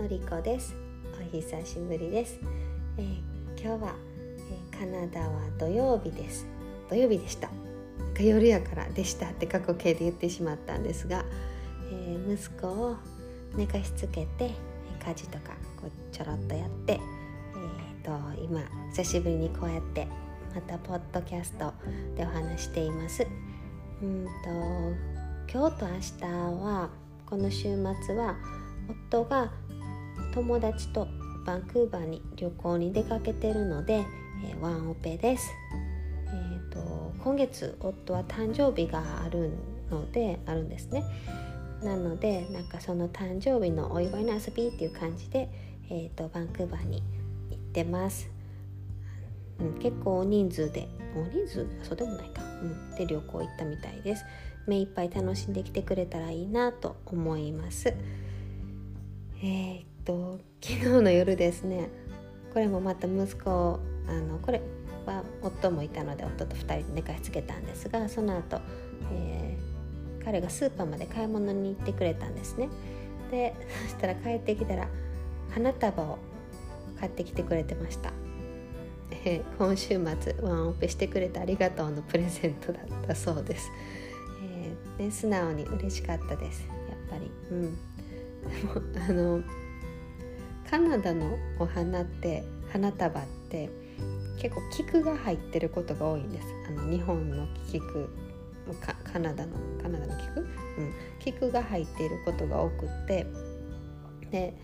のりこです。お久しぶりです、えー、今日は、えー、カナダは土曜日です。土曜日でした。夜やからでしたって過去形で言ってしまったんですが、えー、息子を寝かしつけて家事とかこうちょろっとやって、えーと、と今久しぶりにこうやってまたポッドキャストでお話しています。うんと今日と明日はこの週末は夫が友達とバンクーバーに旅行に出かけてるので、えー、ワンオペです、えーと、今月夫は誕生日があるのであるんですね。なのでなんかその誕生日のお祝いの遊びっていう感じで、えーと、バンクーバーに行ってます、うん、結構大人数で大人数そうでもないか、うん、で旅行行ったみたいです。目いっぱい楽しんできてくれたらいいなと思います。えー、と昨日の夜ですねこれもまた息子あのこれは夫もいたので夫と2人で寝かしつけたんですがその後、えー、彼がスーパーまで買い物に行ってくれたんですね。でそしたら帰ってきたら花束を買ってきてくれてました、えー、今週末ワンオペしてくれてありがとうのプレゼントだったそうです、えー、で素直に嬉しかったです。やっぱり。うん。でもあのカナダのお花って花束って結構菊が入ってることが多いんです。あの日本の菊カナダのカナダの菊、うん、菊が入っていることが多くって。で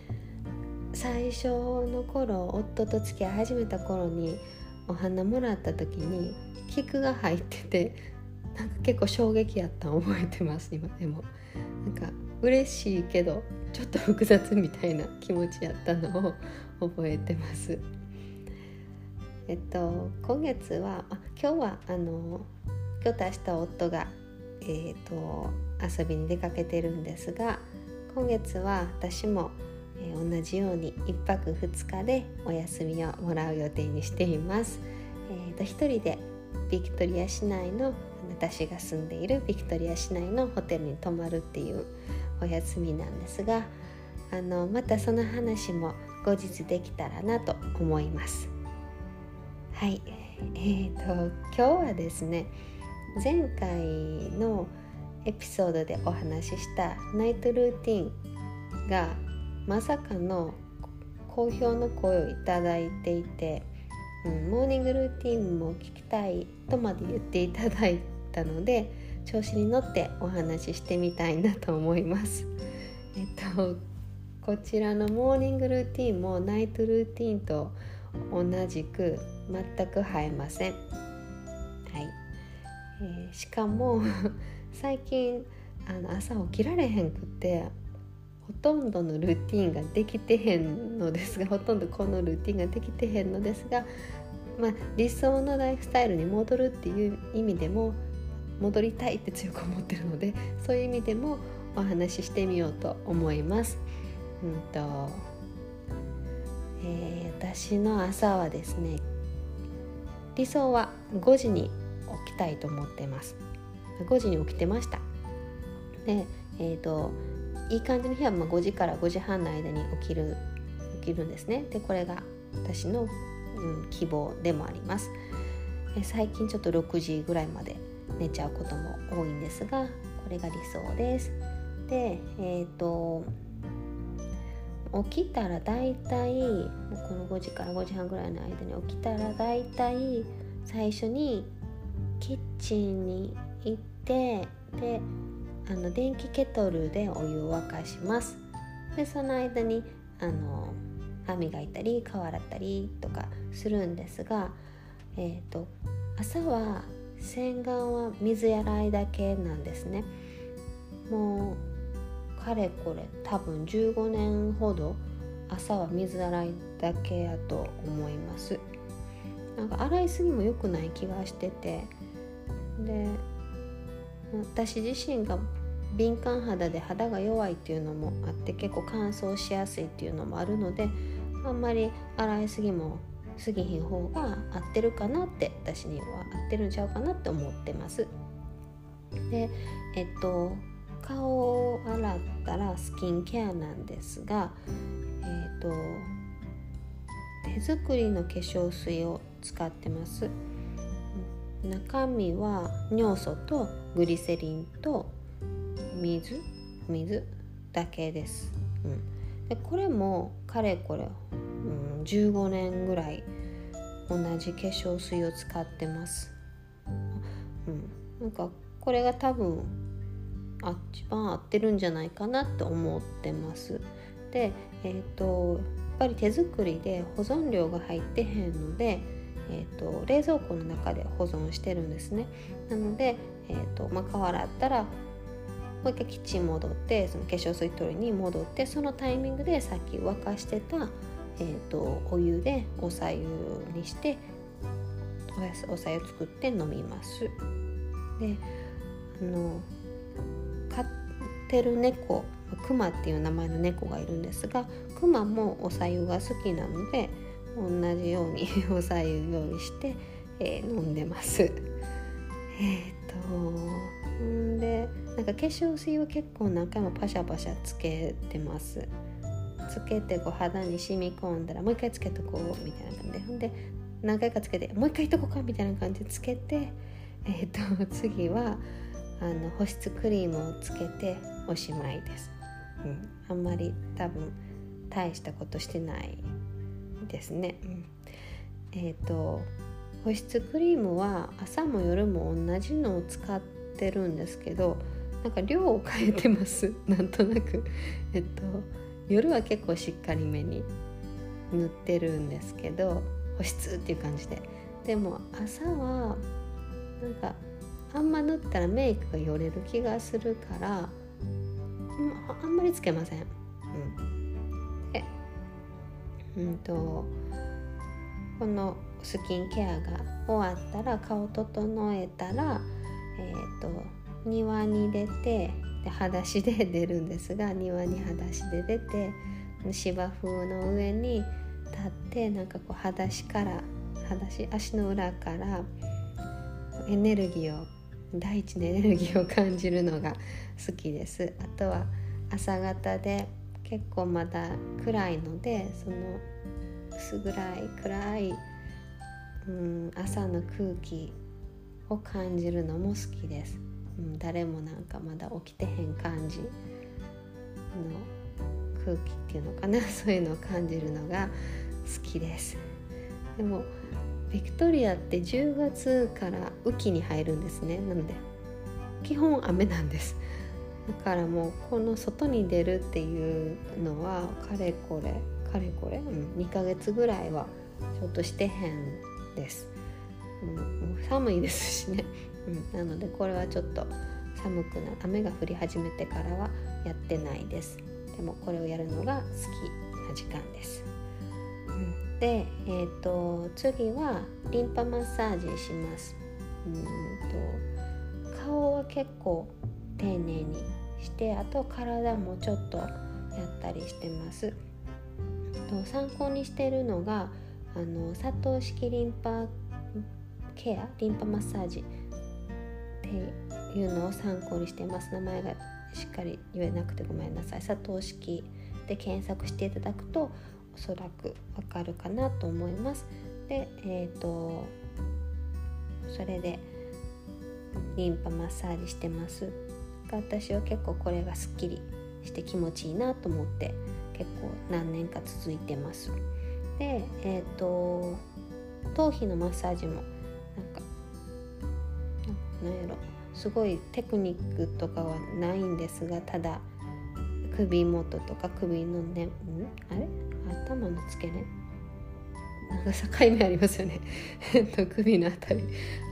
最初の頃夫と付き合い始めた頃にお花もらった時に菊が入ってて なんか結構衝撃やったん覚えてます今でも。なんか嬉しいけどちょっと複雑みたいな気持ちやったのを覚えてます。えっと今月はあ今日はあの今日と明日夫が、えーと、遊びに出かけてるんですが今月は私も、えー、同じように1泊2日でお休みをもらう予定にしています。えーと、と1人でビクトリア市内の私が住んでいるビクトリア市内のホテルに泊まるっていうお休みなんですがあのまたその話も後日できたらなと思います。はいえーと、今日はですね前回のエピソードでお話ししたナイトルーティンがまさかの好評の声をいただいていて、うん、モーニングルーティンも聞きたいとまで言っていただいたので調子に乗ってお話ししてみたいなと思います。えっとこちらのモーニングルーティンもナイトルーティンと同じく全く生えません。はいえー、しかも 最近あの朝起きられへんくってほとんどのルーティンができてへんのですがほとんどこのルーティンができてへんのですが、まあ、理想のライフスタイルに戻るっていう意味でも戻りたいって強く思ってるのでそういう意味でもお話ししてみようと思います。うんとえー、私の朝はですね理想は5時に起きたいと思ってます。5時に起きてました。でえっ、ー、といい感じの日はま5時から5時半の間に起きる起きるんですね。でこれが私の、うん、希望でもあります。最近ちょっと6時ぐらいまで寝ちゃうことも多いんですがこれが理想です。でえっ、ー、と起きたらだいたいこの5時から5時半ぐらいの間に起きたらだいたい最初にキッチンに行ってであの電気ケトルでお湯を沸かします。でその間にあの歯磨いたり顔洗ったりとかするんですが、えーと朝は洗顔は水やらいだけなんですね。もうかれこれ多分15年ほど朝は水洗いだけやと思います。なんか洗いすぎも良くない気がしてて。で私自身が敏感肌で肌が弱いっていうのもあって結構乾燥しやすいっていうのもあるのであんまり洗いすぎも過ぎひん方が合ってるかなって私には合ってるんちゃうかなって思ってます。でえっと顔を洗ったらスキンケアなんですが、えっ、と手作りの化粧水を使ってます。中身は尿素とグリセリンと水水だけです、うん、でこれもかれこれ、うん、15年ぐらい同じ化粧水を使ってます、うん、なんかこれが多分あ一番合ってるんじゃないかなって思ってます。でえっ、ー、とやっぱり手作りで保存料が入ってへんのでえーと、冷蔵庫の中で保存してるんですね。なので、えーとまあ、顔洗ったらもう一回キッチン戻ってその化粧水取りに戻ってそのタイミングでさっき沸かしてた、えーと、お湯でおさゆにしておさゆ作って飲みますであの飼ってる猫クマっていう名前の猫がいるんですがクマもおさゆが好きなので同じように おさゆ用意して、えー、飲んでます。えっ、とんでなんか化粧水は結構何回もパシャパシャつけてます。つけてこう肌に染み込んだらもう一回つけとこうみたいな感じでほんで何回かつけてもう一回とこうかみたいな感じでつけて、えっ、と次はあの保湿クリームをつけておしまいです。うん、あんまり多分大したことしてないですね。うん、えっ、ー、と保湿クリームは朝も夜も同じのを使ってるんですけどなんか量を変えてます なんとなく。えっと夜は結構しっかりめに塗ってるんですけど保湿っていう感じででも朝はなんかあんま塗ったらメイクがよれる気がするからあんまりつけません。うんうんとこのスキンケアが終わったら顔整えたら、えーと、庭に出てで裸足で出るんですが 庭に裸足で出て芝生の上に立ってなんかこう裸足から裸足足の裏からエネルギーを大地のエネルギーを感じるのが 好きです。あとは朝方で結構まだ暗いのでその薄暗い暗い、うん、朝の空気を感じるのも好きです、うん、誰もなんかまだ起きてへん感じの空気っていうのかな。そういうのを感じるのが好きです。でもビクトリアって10月から雨季に入るんですね。なので基本雨なんです。だからもうこの外に出るっていうのはかれこれかれこれ、うん、2ヶ月ぐらいはちょっとしてへんです、もう寒いですしね、うん、なのでこれはちょっと寒くな雨が降り始めてからはやってないです。でもこれをやるのが好きな時間です、うん、で、えーと、次はリンパマッサージします。うんと顔は結構丁寧にしてあと体もちょっとやったりしてます。参考にしてるのがあの佐藤式リンパケア？リンパマッサージっていうのを参考にしてます。名前がしっかり言えなくてごめんなさい。佐藤式で検索していただくとおそらくわかるかなと思います。でえっ、ー、とそれでリンパマッサージしてます。私は結構これがすっきりして気持ちいいなと思って結構何年か続いてます。でえっ、ー、と頭皮のマッサージもなんやろ。すごいテクニックとかはないんですがただ首元とか首のねん？あれ？頭の付け根？なんか境目ありますよね。と首のあたり。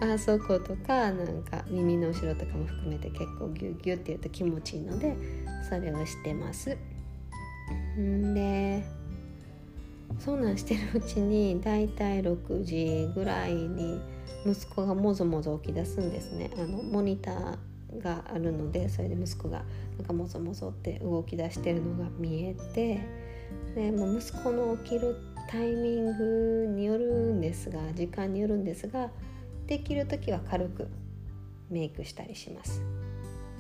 あそことかなんか耳の後ろとかも含めて結構ギュギュッって言うと気持ちいいのでそれをしてます。んでそんなんしてるうちにだいたい6時ぐらいに息子がもぞもぞ起き出すんですね。あのモニターがあるのでそれで息子がなんかもぞもぞって動き出してるのが見えてでもう息子の起きるタイミングによるんですが時間によるんですができる時は軽くメイクしたりします。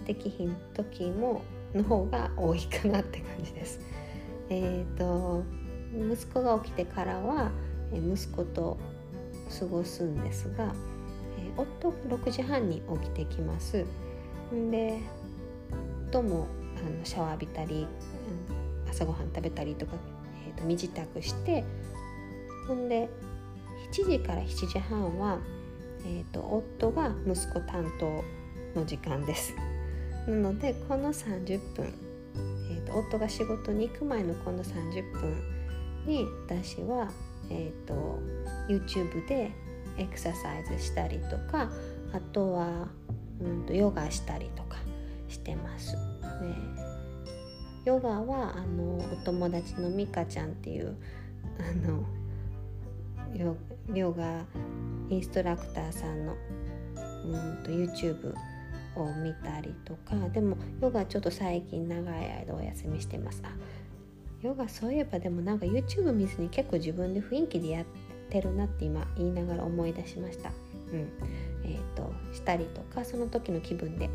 できひん時もの方が多いかなって感じです。えーと、息子が起きてからは息子と過ごすんですが、えー、夫6時半に起きてきます。で夫もあのシャワー浴びたり、うん、朝ごはん食べたりとか、えーと、身支度してほんで7時から7時半は、えーと夫が息子担当の時間です。なのでこの30分、えーと、夫が仕事に行く前のこの30分に私は、えーと、YouTube でエクササイズしたりとかあとは、うんと、ヨガしたりとかしてます。でヨガはあのお友達のミカちゃんっていうあのヨガインストラクターさんの、うんと YouTube を見たりとかでもヨガちょっと最近長い間お休みしてますあヨガそういえばでもなんか YouTube 見ずに結構自分で雰囲気でやってるなって今言いながら思い出しました。うん。えっ、ー、としたりとかその時の気分で、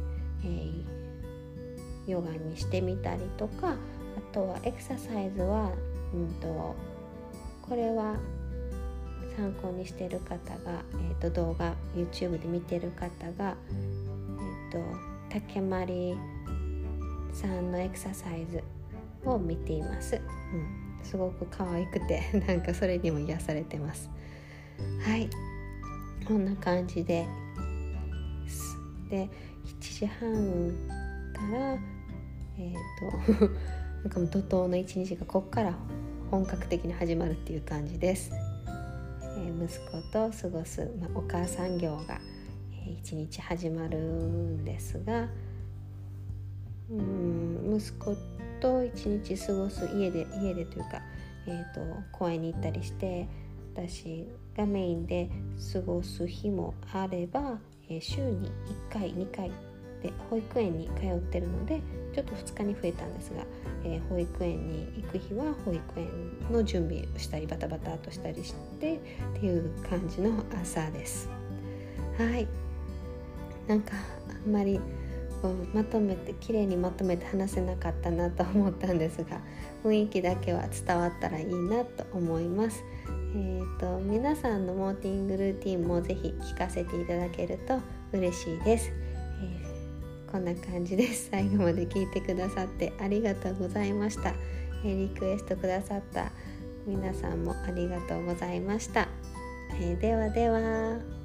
えー、ヨガにしてみたりとかあとはエクササイズはうんとこれは参考にしてる方が、えーと動画 YouTube で見てる方がえっと竹まりさんのエクササイズを見ています、うん、すごく可愛くて なんかそれにも癒されてます。はい。こんな感じで。で7時半からえっ、ー、となんかもう怒涛の一日がこっから本格的に始まるっていう感じです、えー、息子と過ごす、まあ、お母さん業が一日始まるんですがうん息子と一日過ごす家で家でというか、えーと、公園に行ったりして私がメインで過ごす日もあれば、えー、週に1回2回で保育園に通ってるのでちょっと2日に増えたんですが、えー、保育園に行く日は保育園の準備をしたりバタバタとしたりしてっていう感じの朝です。はいなんかあんまりこうまとめて綺麗にまとめて話せなかったなと思ったんですが 雰囲気だけは伝わったらいいなと思います。えーと、皆さんのモーティングルーティンもぜひ聞かせていただけると嬉しいです。えー、こんな感じです。最後まで聞いてくださってありがとうございました。えー、リクエストくださった皆さんもありがとうございました。えー、ではでは。